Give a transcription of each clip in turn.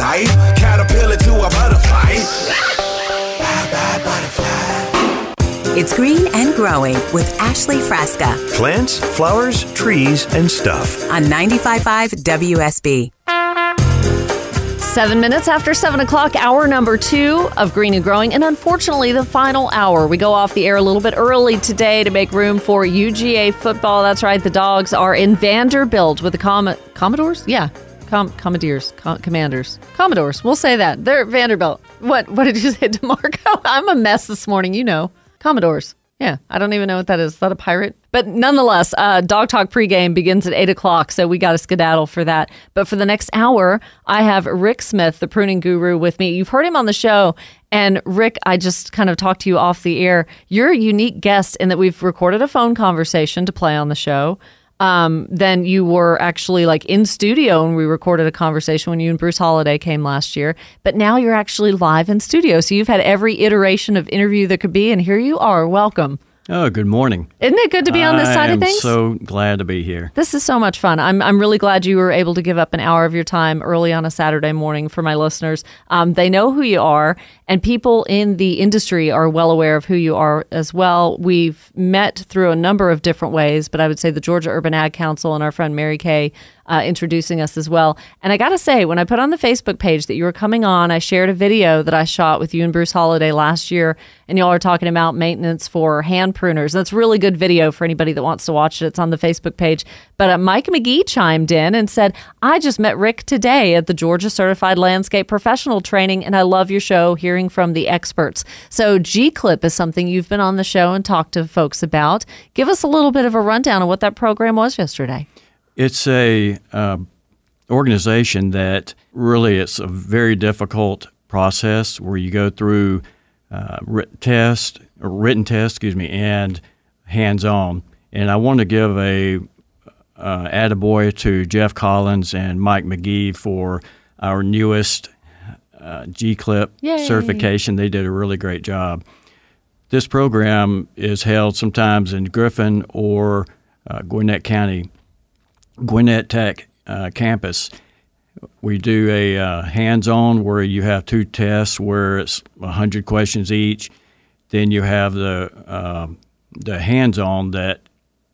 on the other side. Caterpillar to a butterfly. Bye bye butterfly. It's Green and Growing with Ashley Frasca Plants, flowers, trees, and stuff. on 95.5 WSB. Seven minutes after seven o'clock, hour number two of Green and Growing, and unfortunately, the final hour. We go off the air a little bit early today to make room for UGA football. That's right, the dogs are in Vanderbilt with the Com- Commodores. Yeah, Com- Commodores, Com- Commanders, Commodores. We'll say that they're Vanderbilt. What? What did you say, Demarco? I'm a mess this morning. You know, Commodores. Yeah, I don't even know what that is. Is that a pirate? But nonetheless, uh, Dog Talk pregame begins at 8 o'clock, so we got to skedaddle for that. But for the next hour, I have Rick Smith, the pruning guru, with me. You've heard him on the show. And Rick, I just kind of talked to you off the air. You're a unique guest in that we've recorded a phone conversation to play on the show. Um, then you were actually like in studio and we recorded a conversation when you and Bruce Holiday came last year. But now you're actually live in studio. So you've had every iteration of interview there could be, and here you are. Welcome. Oh, good morning. Isn't it good to be on this I side of am things? so glad to be here. This is so much fun. I'm, I'm really glad you were able to give up an hour of your time early on a Saturday morning for my listeners. Um, they know who you are, and people in the industry are well aware of who you are as well. We've met through a number of different ways, but I would say the Georgia Urban Ag Council and our friend Mary Kay uh, introducing us as well. And I got to say, when I put on the Facebook page that you were coming on, I shared a video that I shot with you and Bruce Holiday last year, and y'all are talking about maintenance for hand pruners. That's really good video for anybody that wants to watch it. It's on the Facebook page. But uh, Mike McGee chimed in and said, I just met Rick today at the Georgia Certified Landscape Professional Training, and I love your show, hearing from the experts. So, G Clip is something you've been on the show and talked to folks about. Give us a little bit of a rundown of what that program was yesterday. It's a uh, organization that really it's a very difficult process where you go through uh, written test, written test, excuse me, and hands-on. And I want to give a uh, attaboy to Jeff Collins and Mike McGee for our newest uh, G-Clip Yay. certification. They did a really great job. This program is held sometimes in Griffin or uh, Gwinnett County, Gwinnett Tech uh, campus. We do a uh, hands-on where you have two tests where it's 100 questions each. Then you have the um the hands-on that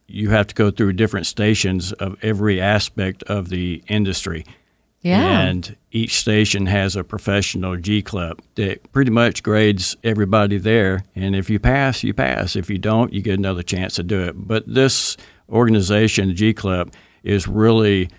you have to go through different stations of every aspect of the industry. Yeah. And each station has a professional G Clip that pretty much grades everybody there. And if you pass, you pass. If you don't, you get another chance to do it. But this organization, G Clip, is really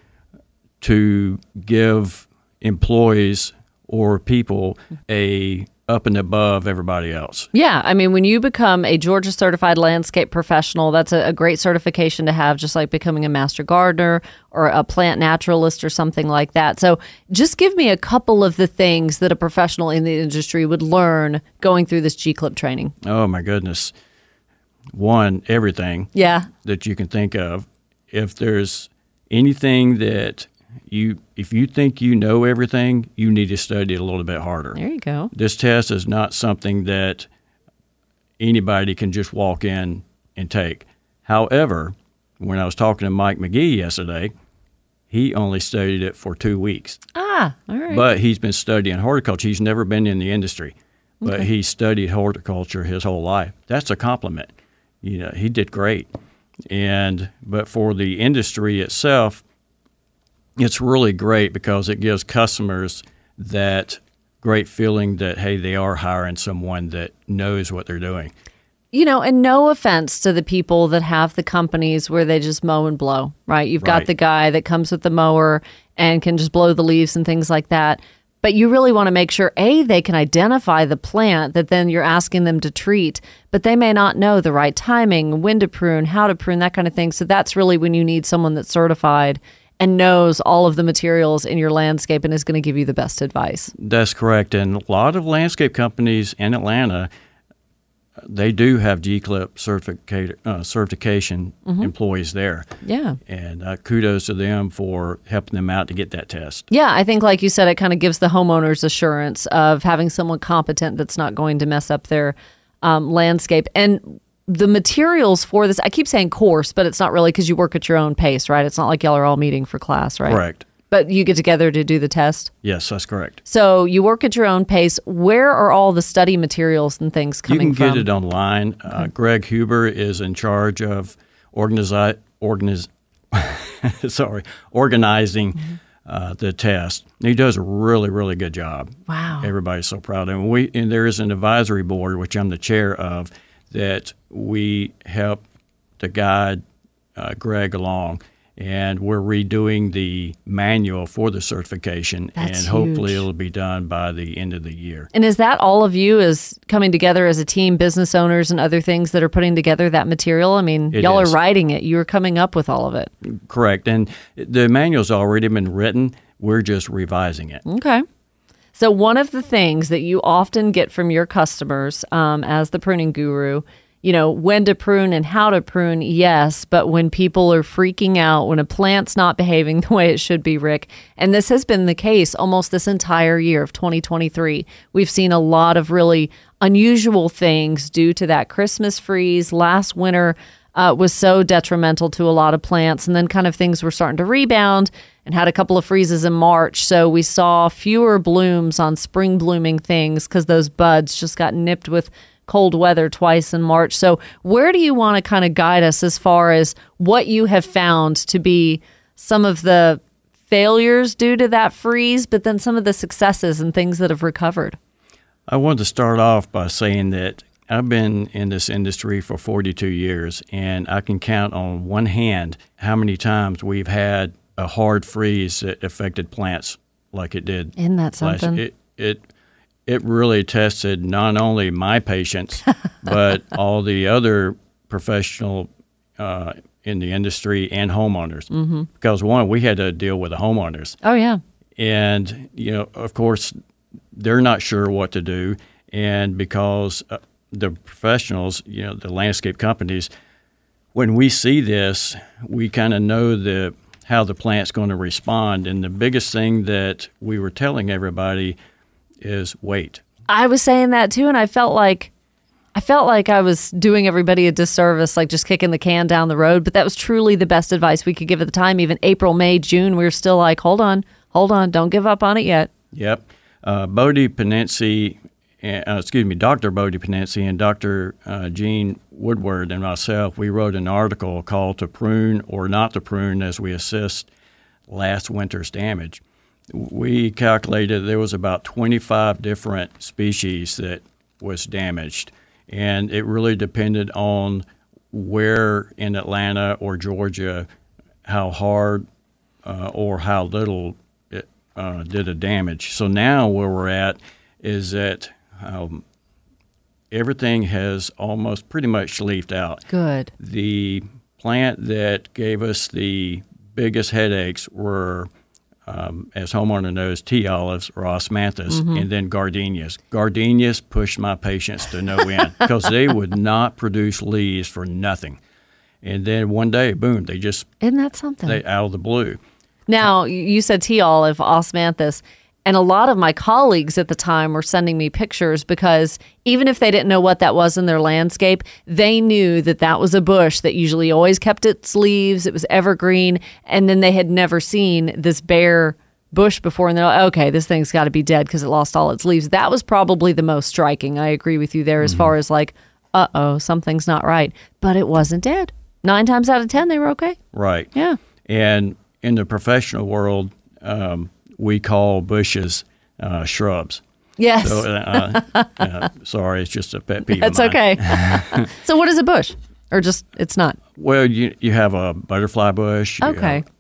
to give employees or people a up and above everybody else. Yeah, I mean, when you become a Georgia certified landscape professional, that's a, a great certification to have, just like becoming a master gardener or a plant naturalist or something like that. So, just give me a couple of the things that a professional in the industry would learn going through this G Clip training. Oh my goodness. One, everything. Yeah. that you can think of. If there's anything that you, if you think you know everything, you need to study it a little bit harder. There you go. This test is not something that anybody can just walk in and take. However, when I was talking to Mike McGee yesterday, he only studied it for two weeks. Ah, all right. But he's been studying horticulture. He's never been in the industry, but he studied horticulture his whole life. That's a compliment. You know, he did great. And but for the industry itself, it's really great because it gives customers that great feeling that hey, they are hiring someone that knows what they're doing. you know, and no offense to the people that have the companies where they just mow and blow, right? You've got the guy that comes with the mower and can just blow the leaves and things like that. But you really want to make sure A, they can identify the plant that then you're asking them to treat, but they may not know the right timing, when to prune, how to prune, that kind of thing. So that's really when you need someone that's certified and knows all of the materials in your landscape and is going to give you the best advice. That's correct. And a lot of landscape companies in Atlanta, they do have G-Clip certificate, uh, certification employees there. Yeah. And uh, kudos to them for helping them out to get that test. Yeah, I think, like you said, it kind of gives the homeowners assurance of having someone competent that's not going to mess up their um, landscape. And the materials for this, I keep saying course, but it's not really because you work at your own pace, right? It's not like y'all are all meeting for class, right? Correct. But you get together to do the test. Yes, that's correct. So you work at your own pace. Where are all the study materials and things coming? You coming can get from? it online. Uh, Greg Huber is in charge of organizi- organiz- sorry, organizing Mm-hmm. uh, the test. He does a really, really good job. Wow. Everybody's so proud of him. We and there is an advisory board, which I'm the chair of, that we help to guide uh, Greg along. And we're redoing the manual for the certification, That's and hopefully huge. it'll be done by the end of the year. And is that all of you is coming together as a team, business owners and other things that are putting together that material? I mean, It y'all is. are writing it. You're coming up with all of it. Correct. And the manual's already been written. We're just revising it. Okay. So, one of the things that you often get from your customers um, as the pruning guru, you know, when to prune and how to prune, yes, but when people are freaking out, when a plant's not behaving the way it should be, Rick, and this has been the case almost this entire year of 2023, we've seen a lot of really unusual things due to that Christmas freeze last winter uh, was so detrimental to a lot of plants. And then kind of things were starting to rebound and had a couple of freezes in March. So we saw fewer blooms on spring blooming things because those buds just got nipped with cold weather twice in March. So, where do you want to kind of guide us as far as what you have found to be some of the failures due to that freeze, but then some of the successes and things that have recovered? I wanted to start off by saying that I've been in this industry for 42 years, and I can count on one hand how many times we've had a hard freeze that affected plants like it did. Isn't that last- something? It, it, it really tested not only my patience, but all the other professional uh, in the industry and homeowners. Mm-hmm. Because one, we had to deal with the homeowners Oh, yeah. and you know of course they're not sure what to do and because uh, the professionals you know the landscape companies when we see this we kind of know the how the plant's going to respond and the biggest thing that we were telling everybody is wait I was saying that too, and I felt like I felt like I was doing everybody a disservice, like just kicking the can down the road. But that was truly the best advice we could give at the time. Even April, May, June, we were still like, hold on, hold on, don't give up on it yet. Yep. Uh, Bodie Pennisi, uh, excuse me, Dr. Bodie Pennisi and Dr. Uh, Jean Woodward and myself, we wrote an article called To Prune or Not to Prune as we assist last winter's damage. We calculated there was about 25 different species that was damaged, and it really depended on where in Atlanta or Georgia, how hard uh, or how little it uh, did a damage. So now where we're at is that um, everything has almost pretty much leafed out. Good. The plant that gave us the biggest headaches were, um, as homeowner knows, tea olives or osmanthus, and then gardenias. Gardenias pushed my patients to no end because they would not produce leaves for nothing. And then one day, boom, they just Isn't that something? they out of the blue. Now, you said tea olive, osmanthus, and a lot of my colleagues at the time were sending me pictures because even if they didn't know what that was in their landscape, they knew that that was a bush that usually always kept its leaves. It was evergreen, and then they had never seen this bare bush before, and they're like, okay, this thing's got to be dead because it lost all its leaves. That was probably the most striking. I agree with you there as far as like, uh oh, something's not right, but it wasn't dead. Nine times out of ten, they were okay. Right. Yeah. And in the professional world, um, we call bushes uh, shrubs. Yes. So, uh, uh, sorry, it's just a pet peeve. That's okay. so what is a bush? Or just it's not. Well, you you have a butterfly bush. Okay. have-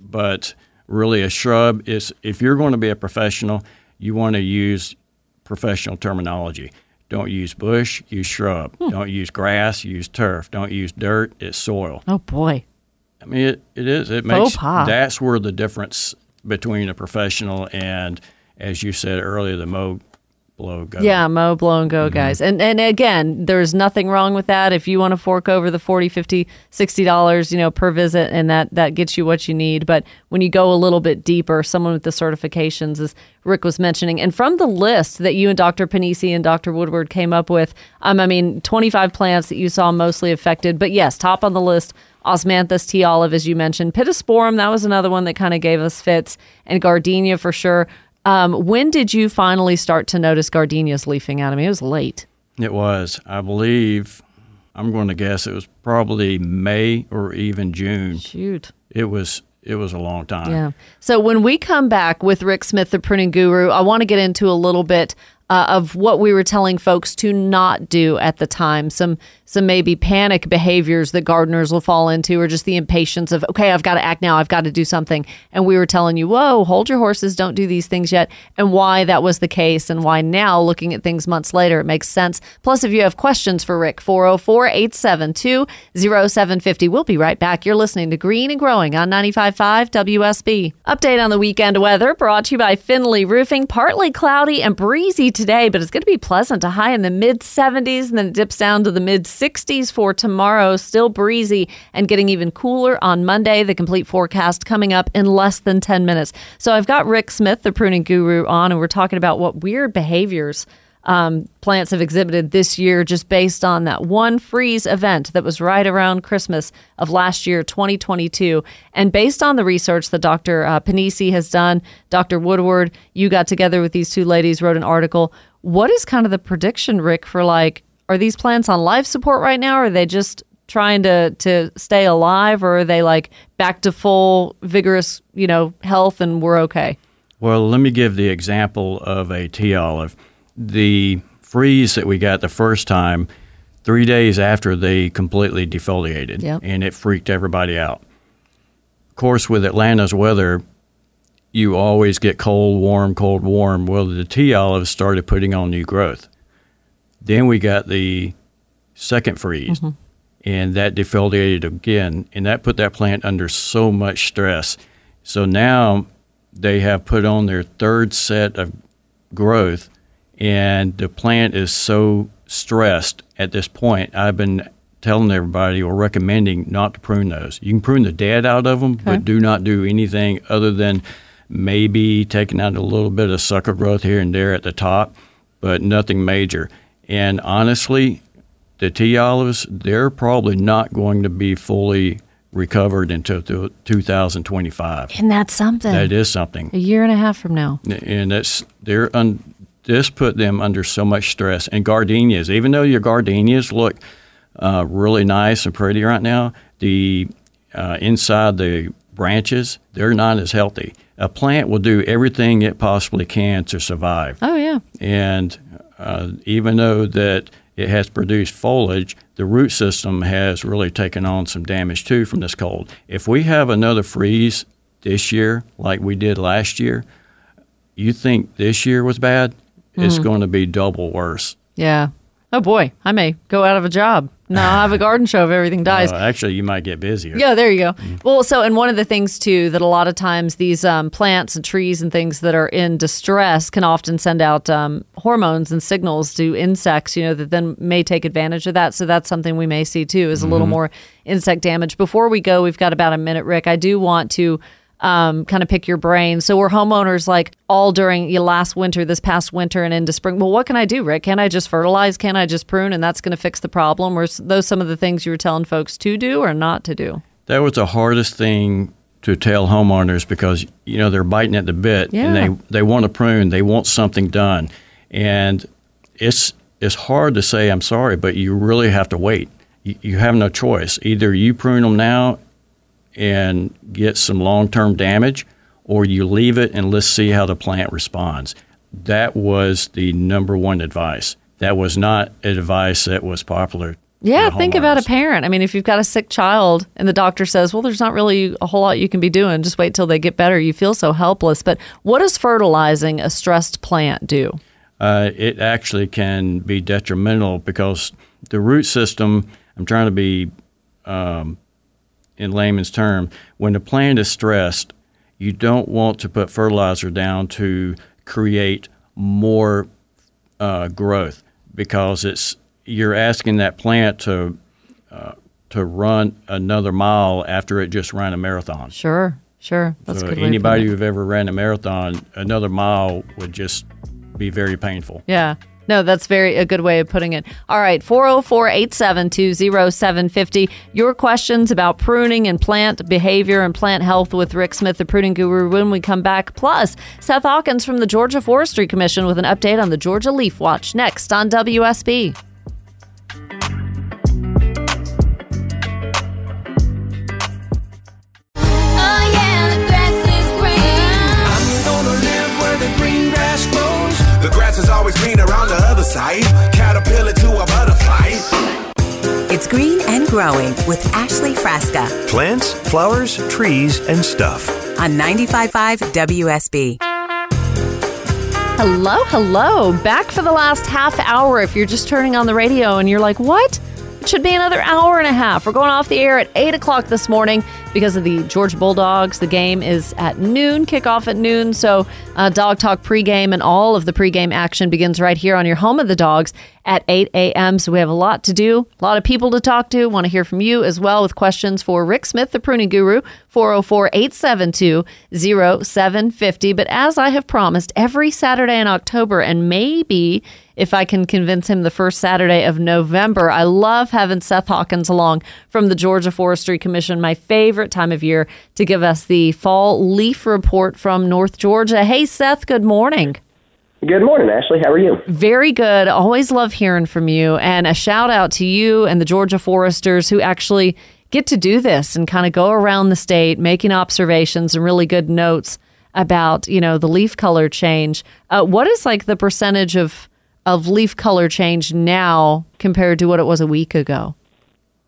but really, a shrub is if you're going to be a professional, you want to use professional terminology. Don't use bush, use shrub. Hmm. Don't use grass, use turf. Don't use dirt, it's soil. Oh boy. I mean, it, it is. It makes that's where the difference between a professional and, as you said earlier, the Mo blow go. Yeah, Mo blow, and go, guys. And and again, there's nothing wrong with that. If you want to fork over the 40 50 60 dollars, you know, per visit, and that that gets you what you need. But when you go a little bit deeper, someone with the certifications, as Rick was mentioning, and from the list that you and Dr. Pennisi and Dr. Woodward came up with, um, I mean, 25 plants that you saw mostly affected. But yes, top on the list. Osmanthus tea olive, as you mentioned. Pittosporum, that was another one that kind of gave us fits, and gardenia for sure. Um, when did you finally start to notice gardenias leafing out? I mean, it was late. It was, I believe, I'm going to guess it was probably May or even June. Shoot. It was it was a long time. Yeah. So when we come back with Rick Smith, the pruning guru, I want to get into a little bit uh, of what we were telling folks to not do at the time. Some some maybe panic behaviors that gardeners will fall into, or just the impatience of okay, I've got to act now, I've got to do something. And we were telling you, whoa, hold your horses, don't do these things yet, and why that was the case, and why now, looking at things months later, it makes sense. Plus, if you have questions for Rick, 404 872 0750. We'll be right back. You're listening to Green and Growing on 95.5 WSB. Update on the weekend weather brought to you by Findlay Roofing. Partly cloudy and breezy today, but it's going to be pleasant to high in the mid 70s, and then it dips down to the mid 60s for tomorrow. Still breezy and getting even cooler on Monday. The complete forecast coming up in less than 10 minutes. So I've got Rick Smith, the pruning guru, on, and we're talking about what weird behaviors um, plants have exhibited this year just based on that one freeze event that was right around Christmas of last year, 2022. And based on the research that Dr. Uh, Pennisi has done, Dr. Woodward, you got together with these two ladies, wrote an article. What is kind of the prediction, Rick, for like, are these plants on life support right now? Or are they just trying to, to stay alive? Or are they like back to full, vigorous, you know, health and we're okay? Well, let me give the example of a tea olive. The freeze that we got the first time, three days after they completely defoliated, Yep. and it freaked everybody out. Of course, with Atlanta's weather, you always get cold, warm, cold, warm. Well, the tea olives started putting on new growth. Then we got the second freeze, mm-hmm. and that defoliated again, and that put that plant under so much stress. So now they have put on their third set of growth, and the plant is so stressed at this point. I've been telling everybody or recommending not to prune those. You can prune the dead out of them, but do not do anything other than maybe taking out a little bit of sucker growth here and there at the top, but nothing major. And honestly, the tea olives, they're probably not going to be fully recovered until 2025. And that's something. That is something a year and a half from now. and that's they're un, this put them under so much stress. And gardenias, even though your gardenias look uh, really nice and pretty right now, the uh, inside the branches they're not as healthy. A plant will do everything it possibly can to survive, Oh, yeah. and uh, even though that it has produced foliage, the root system has really taken on some damage too from this cold. If we have another freeze this year, like we did last year, you think this year was bad? It's going to be double worse. Yeah. Oh, boy. I may go out of a job. No, I'll have a garden show if everything dies. Uh, actually, you might get busier. Yeah, there you go. Well, so and one of the things too that a lot of times these um, plants and trees and things that are in distress can often send out um, hormones and signals to insects. You know that then may take advantage of that. So that's something we may see too is a little more insect damage. Before we go, we've got about a minute, Rick. I do want to. Um, kind of pick your brain. So we're homeowners like all during your last winter, this past winter, and into spring. Well, what can I do, Rick? Can I just fertilize? Can I just prune, and that's going to fix the problem? Or those some of the things you were telling folks to do or not to do? That was the hardest thing to tell homeowners because you know they're biting at the bit Yeah. and they they want to prune, they want something done, and it's it's hard to say I'm sorry, but you really have to wait. You, you have no choice. Either you prune them now and get some long term damage, or you leave it and let's see how the plant responds. That was the number one advice. That was not advice that was popular. Yeah, think about a parent. I mean, if you've got a sick child and the doctor says, well, there's not really a whole lot you can be doing, just wait till they get better. You feel so helpless. But what does fertilizing a stressed plant do? uh, it actually can be detrimental because the root system, I'm trying to be um, in layman's term, when the plant is stressed, you don't want to put fertilizer down to create more uh, growth because it's you're asking that plant to uh, to run another mile after it just ran a marathon. Sure, sure. That's so good anybody who've ever ran a marathon, another mile would just be very painful. Yeah. No, that's very a good way of putting it. All right, 404-872-0750. Your questions about pruning and plant behavior and plant health with Rick Smith, the pruning guru, when we come back. Plus, Seth Hawkins from the Georgia Forestry Commission with an update on the Georgia Leaf Watch next on WSB. Always greener on the other side. Caterpillar to a butterfly. It's green and growing with Ashley Frasca Plants, flowers, trees, and stuff. on 95.5 WSB. Hello, hello. Back for the last half hour if you're just turning on the radio and you're like, what? It should be another hour and a half. We're going off the air at 8 o'clock this morning because of the Georgia Bulldogs. The game is at noon, kickoff at noon. So, uh, Dog Talk pregame and all of the pregame action begins right here on your home of the dogs at 8 a.m. So, we have a lot to do, a lot of people to talk to. Want to hear from you as well with questions for Rick Smith, the pruning guru, 404 872 0750. But as I have promised, every Saturday in October, and maybe if I can convince him the first Saturday of November. I love having Seth Hawkins along from the Georgia Forestry Commission, my favorite time of year to give us the fall leaf report from North Georgia. Hey, Seth, good morning. Good morning, Ashley. How are you? Very good. Always love hearing from you. And a shout out to you and the Georgia Foresters who actually get to do this and kind of go around the state making observations and really good notes about, you know, the leaf color change. Uh, what is like the percentage of of leaf color change now compared to what it was a week ago?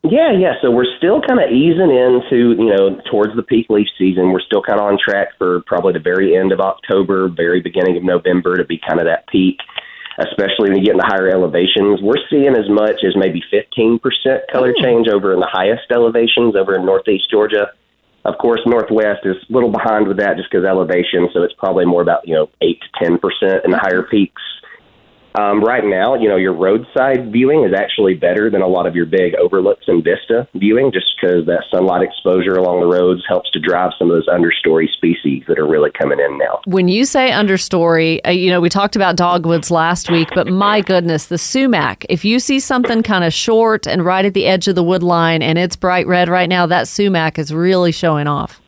Yeah, yeah. So we're still kind of easing into, you know, towards the peak leaf season. We're still kind of on track for probably the very end of October, very beginning of November to be kind of that peak, especially when you get into higher elevations. We're seeing as much as maybe 15% color mm. change over in the highest elevations over in northeast Georgia. Of course, northwest is a little behind with that just because elevation, so it's probably more about, you know, 8 to 10% in the higher peaks. Um, right now, you know, your roadside viewing is actually better than a lot of your big overlooks and vista viewing, just because that sunlight exposure along the roads helps to drive some of those understory species that are really coming in now. When you say understory, uh, you know, we talked about dogwoods last week, but my goodness, the sumac. If you see something kind of short and right at the edge of the wood line and it's bright red right now, that sumac is really showing off.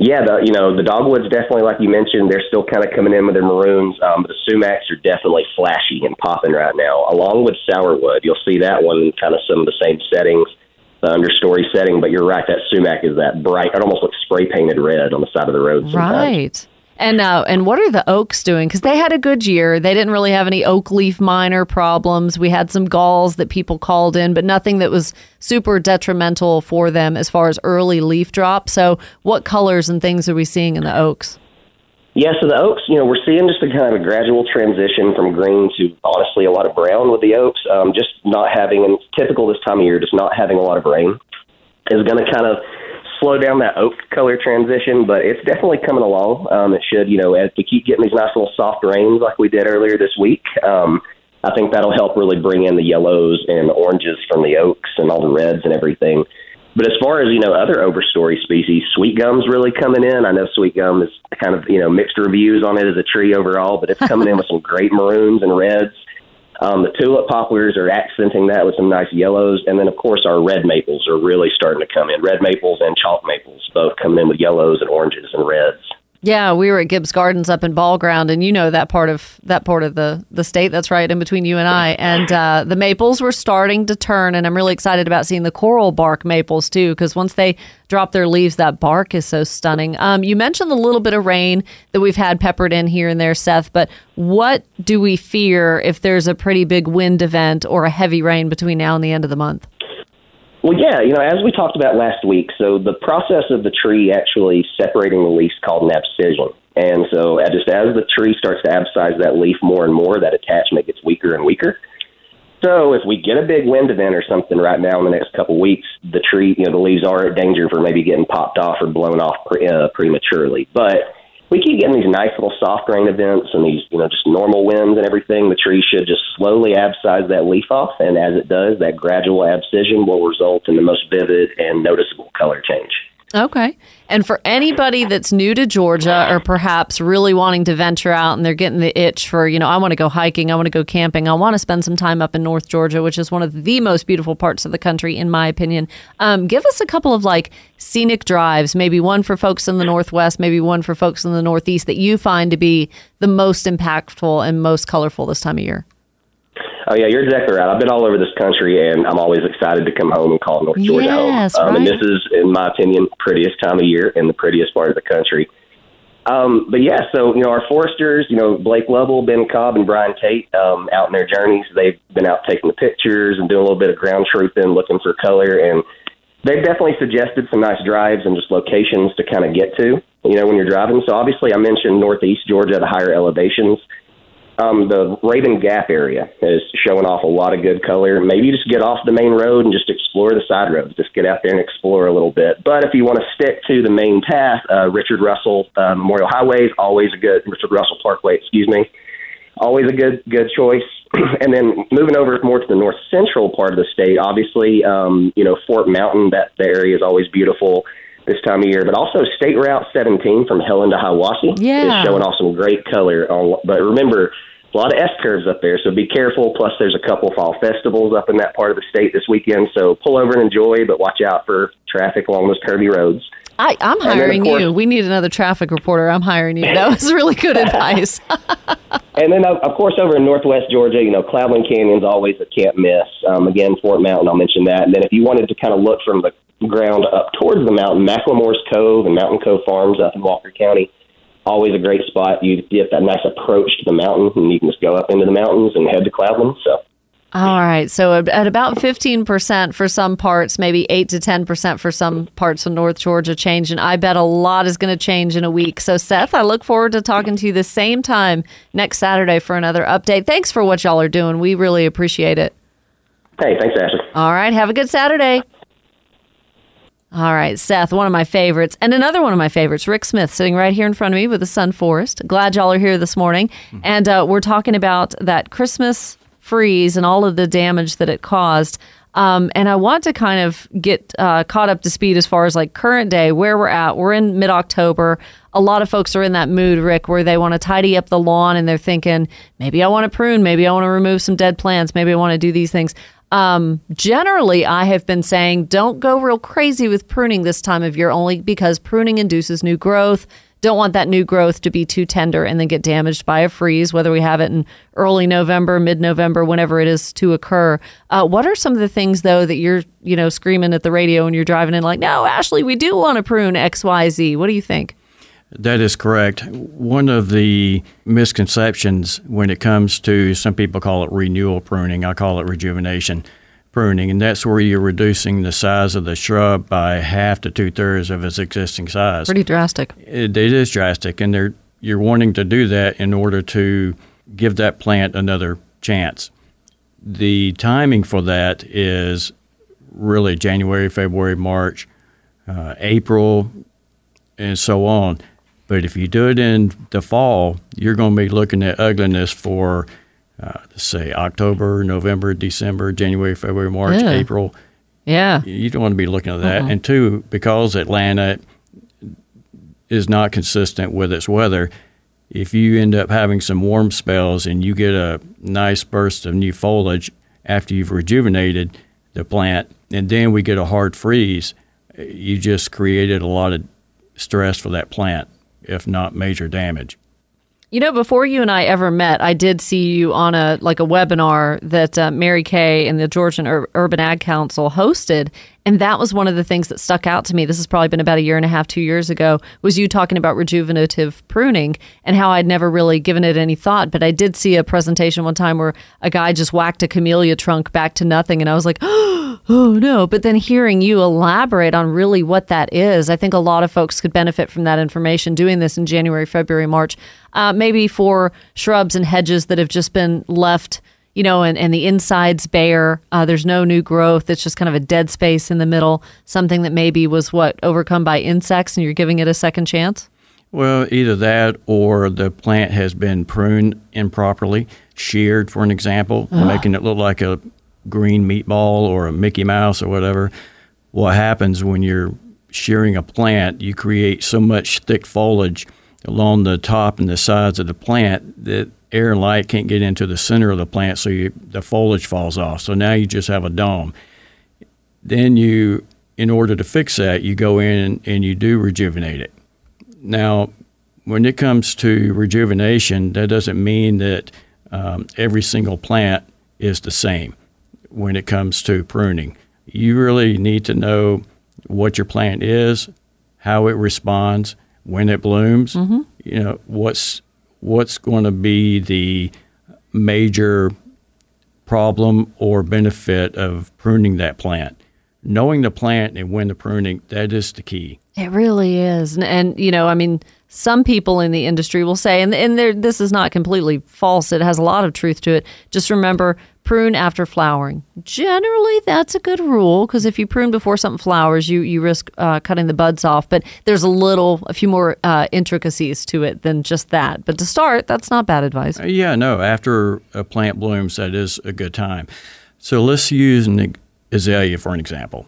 Yeah, the you know the dogwoods definitely, like you mentioned, they're still kind of coming in with their maroons. Um, the sumacs are definitely flashy and popping right now, along with sourwood. You'll see that one in kind of some of the same settings, the understory setting. But you're right, that sumac is that bright. It almost looks spray painted red on the side of the road. Sometimes. Right. And uh, and what are the oaks doing? Because they had a good year. They didn't really have any oak leaf miner problems. We had some galls that people called in, but nothing that was super detrimental for them as far as early leaf drop. So, what colors and things are we seeing in the oaks? Yeah, so the oaks, you know, we're seeing just a kind of a gradual transition from green to honestly a lot of brown with the oaks. Um, just not having, and typical this time of year, just not having a lot of rain is going to kind of slow down that oak color transition, but it's definitely coming along. Um, it should, you know, as we keep getting these nice little soft rains like we did earlier this week. Um, I think that'll help really bring in the yellows and the oranges from the oaks and all the reds and everything. But as far as you know, other overstory species, sweet gum's really coming in. I know sweet gum is kind of you know mixed reviews on it as a tree overall, but it's coming in with some great maroons and reds. Um, the tulip poplars are accenting that with some nice yellows, and then of course our red maples are really starting to come in. Red maples and chalk maples both coming in with yellows and oranges and reds. Yeah, we were at Gibbs Gardens up in Ball Ground, and you know that part of that part of the the state. That's right in between you and I. And uh, the maples were starting to turn, and I'm really excited about seeing the coral bark maples too, because once they drop their leaves, that bark is so stunning. Um, you mentioned the little bit of rain that we've had peppered in here and there, Seth. But what do we fear if there's a pretty big wind event or a heavy rain between now and the end of the month? Well, yeah, you know, as we talked about last week, so the process of the tree actually separating the leaf is called an abscission. And so, uh, just as the tree starts to abscise that leaf more and more, that attachment gets weaker and weaker. So, if we get a big wind event or something right now in the next couple of weeks, the tree, you know, the leaves are at danger for maybe getting popped off or blown off pre- uh, prematurely. But we keep getting these nice little soft rain events and these, you know, just normal winds and everything. The tree should just slowly abscise that leaf off, and as it does, that gradual abscission will result in the most vivid and noticeable color change. Okay. And for anybody that's new to Georgia or perhaps really wanting to venture out and they're getting the itch for, you know, I want to go hiking, I want to go camping, I want to spend some time up in North Georgia, which is one of the most beautiful parts of the country, in my opinion. Um, give us a couple of like scenic drives, maybe one for folks in the Northwest, maybe one for folks in the Northeast that you find to be the most impactful and most colorful this time of year. Oh yeah, you're exactly right. I've been all over this country, and I'm always excited to come home and call North Georgia Yes, home. Um, And this is, in my opinion, prettiest time of year and the prettiest part of the country. Um, but yeah, so you know our foresters, you know Blake Lovell, Ben Cobb, and Brian Tate, um, out in their journeys, they've been out taking the pictures and doing a little bit of ground truthing, looking for color, and they've definitely suggested some nice drives and just locations to kind of get to. You know when you're driving. So obviously, I mentioned Northeast Georgia, the higher elevations um, the Raven Gap area is showing off a lot of good color. Maybe just get off the main road and just explore the side roads. Just get out there and explore a little bit. But if you want to stick to the main path, uh, Richard Russell uh, Memorial Highway is always a good Richard Russell Parkway. Excuse me, always a good good choice. and then moving over more to the north central part of the state, obviously, um, you know Fort Mountain. That the area is always beautiful this time of year. But also State Route 17 from Helen to Hiawassee Yeah. is showing off some great color. But remember, a lot of S curves up there, so be careful. Plus, there's a couple fall festivals up in that part of the state this weekend, so pull over and enjoy, but watch out for traffic along those curvy roads. I, I'm hiring course- you. We need another traffic reporter. I'm hiring you. That was really good advice. And then, of of course, over in northwest Georgia, you know, Cloudland Canyon's always a can't miss. Um, again, Fort Mountain, I'll mention that. And then if you wanted to kind of look from the ground up towards the mountain, McLemore's Cove and Mountain Cove Farms up in Walker County, always a great spot. You get that nice approach to the mountain, and you can just go up into the mountains and head to Cloudland. So, All right. So at about 15% for some parts, maybe 8 to 10% for some parts of North Georgia change. And I bet a lot is going to change in a week. So, Seth, I look forward to talking to you the same time next Saturday for another update. Thanks for what y'all are doing. We really appreciate it. hey, thanks, Ashley. All right. Have a good Saturday. All right, Seth, one of my favorites, and another one of my favorites, Rick Smith, sitting right here in front of me with the Sun Forest. Glad y'all are here this morning. And uh, we're talking about that Christmas freeze and all of the damage that it caused. Um, and I want to kind of get uh, caught up to speed as far as like current day, where we're at. We're in mid October. A lot of folks are in that mood, Rick, where they want to tidy up the lawn and they're thinking, maybe I want to prune, maybe I want to remove some dead plants, maybe I want to do these things. Um, generally, I have been saying don't go real crazy with pruning this time of year, only because pruning induces new growth. Don't want that new growth to be too tender and then get damaged by a freeze, whether we have it in early November, mid November, whenever it is to occur. Uh, what are some of the things, though, that you're, you know, screaming at the radio when you're driving in, like, no, Ashley, we do want to prune X, Y, Z. What do you think? That is correct. One of the misconceptions when it comes to some people call it renewal pruning, I call it rejuvenation pruning, and that's where you're reducing the size of the shrub by half to two thirds of its existing size. Pretty drastic. It, it is drastic, and they're, you're wanting to do that in order to give that plant another chance. The timing for that is really January, February, March, uh, April, and so on. But if you do it in the fall, you're going to be looking at ugliness for, uh, say, October, November, December, January, February, March, Yeah. April. Yeah. You don't want to be looking at that. And two, because Atlanta is not consistent with its weather, if you end up having some warm spells and you get a nice burst of new foliage after you've rejuvenated the plant, and then we get a hard freeze, you just created a lot of stress for that plant, if not major damage. You know, before you and I ever met, I did see you on a like a webinar that uh, Mary Kay and the Georgian Ur- Urban Ag Council hosted, and that was one of the things that stuck out to me. This has probably been about a year and a half, two years ago. Was you talking about rejuvenative pruning and how I'd never really given it any thought, but I did see a presentation one time where a guy just whacked a camellia trunk back to nothing, and I was like, oh no. But then hearing you elaborate on really what that is, I think a lot of folks could benefit from that information doing this in January, February, March. Uh, maybe for shrubs and hedges that have just been left, you know, and, and the inside's bare. Uh, there's no new growth. It's just kind of a dead space in the middle, something that maybe was what overcome by insects and you're giving it a second chance. Well, either that or the plant has been pruned improperly, sheared, for an example, making it look like a green meatball or a Mickey Mouse or whatever. What happens when you're shearing a plant, you create so much thick foliage along the top and the sides of the plant that air and light can't get into the center of the plant, so you, the foliage falls off. So now you just have a dome. Then you, in order to fix that, you go in and you do rejuvenate it. Now, when it comes to rejuvenation, that doesn't mean that um, every single plant is the same when it comes to pruning. You really need to know what your plant is, how it responds, when it blooms. You know what's what's going to be the major problem or benefit of pruning that plant. Knowing the plant and when the pruning, that is the key. It really is. And, and you know, I mean, some people in the industry will say, and, and this is not completely false, it has a lot of truth to it. Just remember, prune after flowering. Generally, that's a good rule because if you prune before something flowers, you, you risk uh, cutting the buds off. But there's a little, a few more uh, intricacies to it than just that. But to start, that's not bad advice. Uh, Yeah, no, after a plant blooms, that is a good time. So let's use an azalea for an example.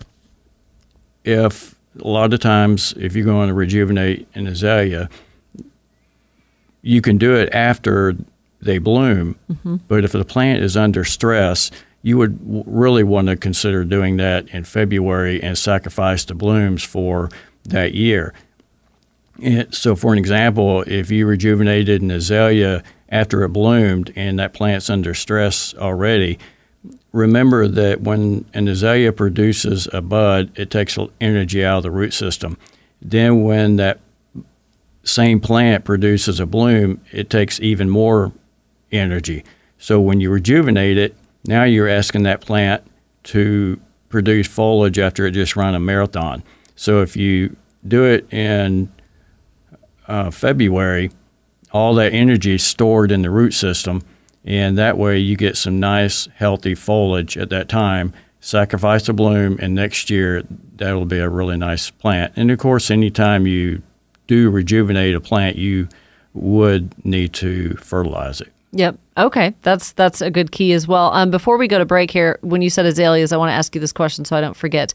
If a lot of times, if you're going to rejuvenate an azalea, you can do it after they bloom. Mm-hmm. But if the plant is under stress, you would w- really want to consider doing that in February and sacrifice the blooms for that year. And so, for an example, if you rejuvenated an azalea after it bloomed and that plant's under stress already, remember that when an azalea produces a bud, it takes energy out of the root system. Then, when that same plant produces a bloom, it takes even more energy. So, when you rejuvenate it, now you're asking that plant to produce foliage after it just ran a marathon. So, if you do it in uh, February, all that energy is stored in the root system, and that way you get some nice, healthy foliage at that time. Sacrifice the bloom, and next year that'll be a really nice plant. And of course, anytime you do rejuvenate a plant, you would need to fertilize it. Yep. Okay. That's that's a good key as well. Um, before we go to break here, when you said azaleas, I want to ask you this question so I don't forget.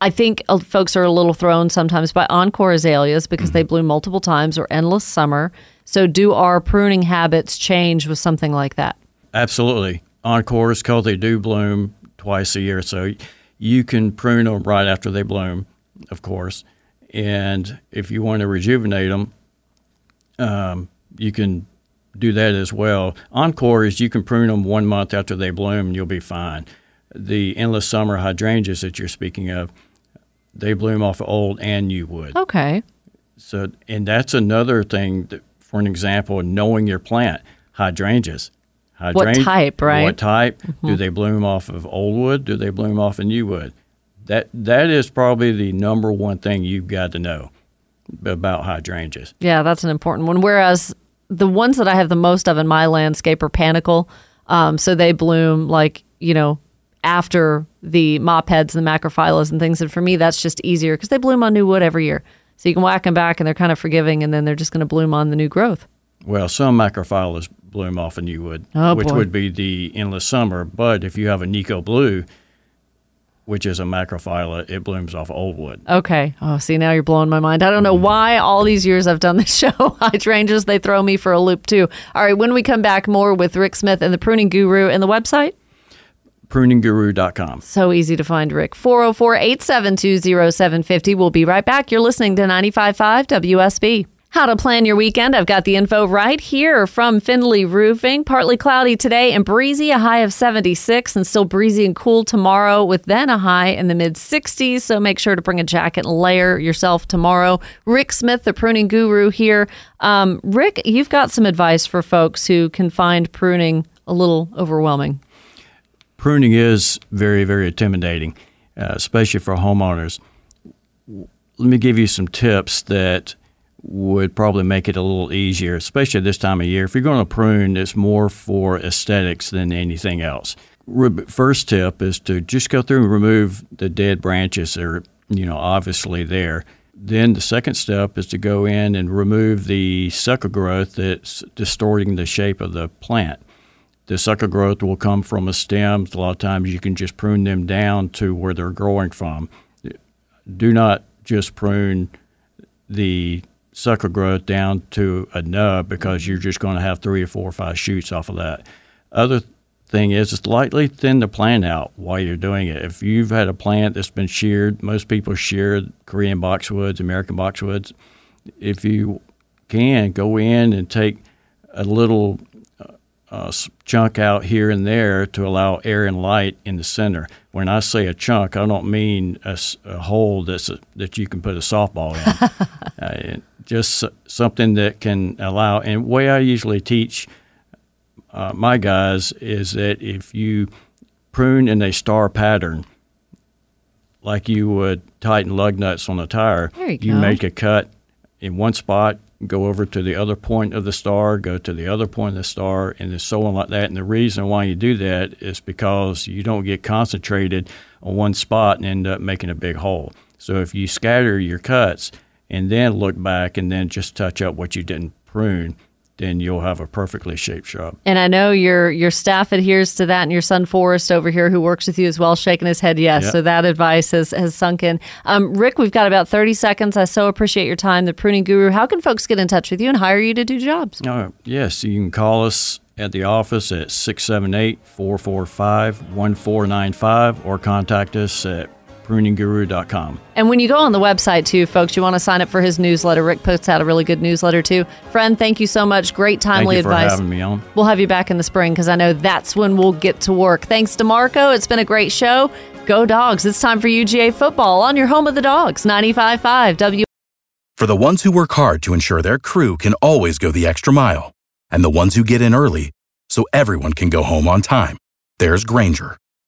I think uh, folks are a little thrown sometimes by encore azaleas because they bloom multiple times or endless summer. So, do our pruning habits change with something like that? Absolutely. Encores, because they do bloom twice a year. So you can prune them right after they bloom, of course. And if you want to rejuvenate them, um, you can do that as well. Encores, you can prune them one month after they bloom and you'll be fine. The endless summer hydrangeas that you're speaking of, they bloom off of old and new wood. Okay. So, and that's another thing that, for an example, knowing your plant, hydrangeas. What type, right? Mm-hmm. What type? Do they bloom off of old wood? Do they bloom off of new wood? That that is probably the number one thing you've got to know about hydrangeas. Yeah, that's an important one. Whereas the ones that I have the most of in my landscape are panicle. Um, so they bloom like, you know, after the mop heads and the macrophyllus and things. And for me, that's just easier because they bloom on new wood every year. So you can whack them back and they're kind of forgiving and then they're just going to bloom on the new growth. Well, some macrophyllus bloom off of new wood, Oh, which boy. would be the endless summer. But if you have a Nikko blue, which is a macrophylla, it blooms off old wood. Okay. Oh, see, now you're blowing my mind. I don't know mm-hmm. why all these years I've done this show, hydrangeas, they throw me for a loop too. All right. When we come back, more with Rick Smith and the pruning guru and the website. Pruningguru.com. So easy to find Rick. 404 872 0750. We'll be right back. You're listening to 95.5 WSB. How to plan your weekend. I've got the info right here from Findlay Roofing. Partly cloudy today and breezy, a high of 76, and still breezy and cool tomorrow, with then a high in the mid 60s. So make sure to bring a jacket and layer yourself tomorrow. Rick Smith, the pruning guru, here. Um, Rick, you've got some advice for folks who can find pruning a little overwhelming. pruning is very, very intimidating, uh, especially for homeowners. Let me give you some tips that would probably make it a little easier, especially this time of year. If you're going to prune, it's more for aesthetics than anything else. First tip is to just go through and remove the dead branches that are, you know, obviously there. Then the second step is to go in and remove the sucker growth that's distorting the shape of the plant. The sucker growth will come from a stem. A lot of times you can just prune them down to where they're growing from. Do not just prune the sucker growth down to a nub because you're just going to have three or four or five shoots off of that. Other thing is, it's lightly thin the plant out while you're doing it. If you've had a plant that's been sheared, most people shear Korean boxwoods, American boxwoods. If you can, go in and take a little uh, chunk out here and there to allow air and light in the center. When I say a chunk, I don't mean a hole that's a, that you can put a softball in. uh, just something that can allow. And the way I usually teach uh, my guys is that if you prune in a star pattern, like you would tighten lug nuts on a tire, you go. make a cut in one spot, go over to the other point of the star, go to the other point of the star, and so on like that. And the reason why you do that is because you don't get concentrated on one spot and end up making a big hole. So if you scatter your cuts and then look back and then just touch up what you didn't prune, then you'll have a perfectly shaped shop. And I know your your staff adheres to that, and your son Forrest over here, who works with you as well, shaking his head yes. Yep. So that advice has, has sunk in. Um, Rick, we've got about thirty seconds. I so appreciate your time, the pruning guru. How can folks get in touch with you and hire you to do jobs? Uh, yes, you can call us at the office at 678 445 1495 or contact us at pruningguru.com. And when you go on the website too, folks, you want to sign up for his newsletter. Rick puts out a really good newsletter too. Friend, thank you so much. Great Thank timely you for advice. having me on. We'll have you back in the spring because I know that's when we'll get to work. Thanks to Marco. It's been a great show. Go dogs. It's time for UGA football on your home of the dogs, 95.5 W. For the ones who work hard to ensure their crew can always go the extra mile, and the ones who get in early so everyone can go home on time, there's Grainger,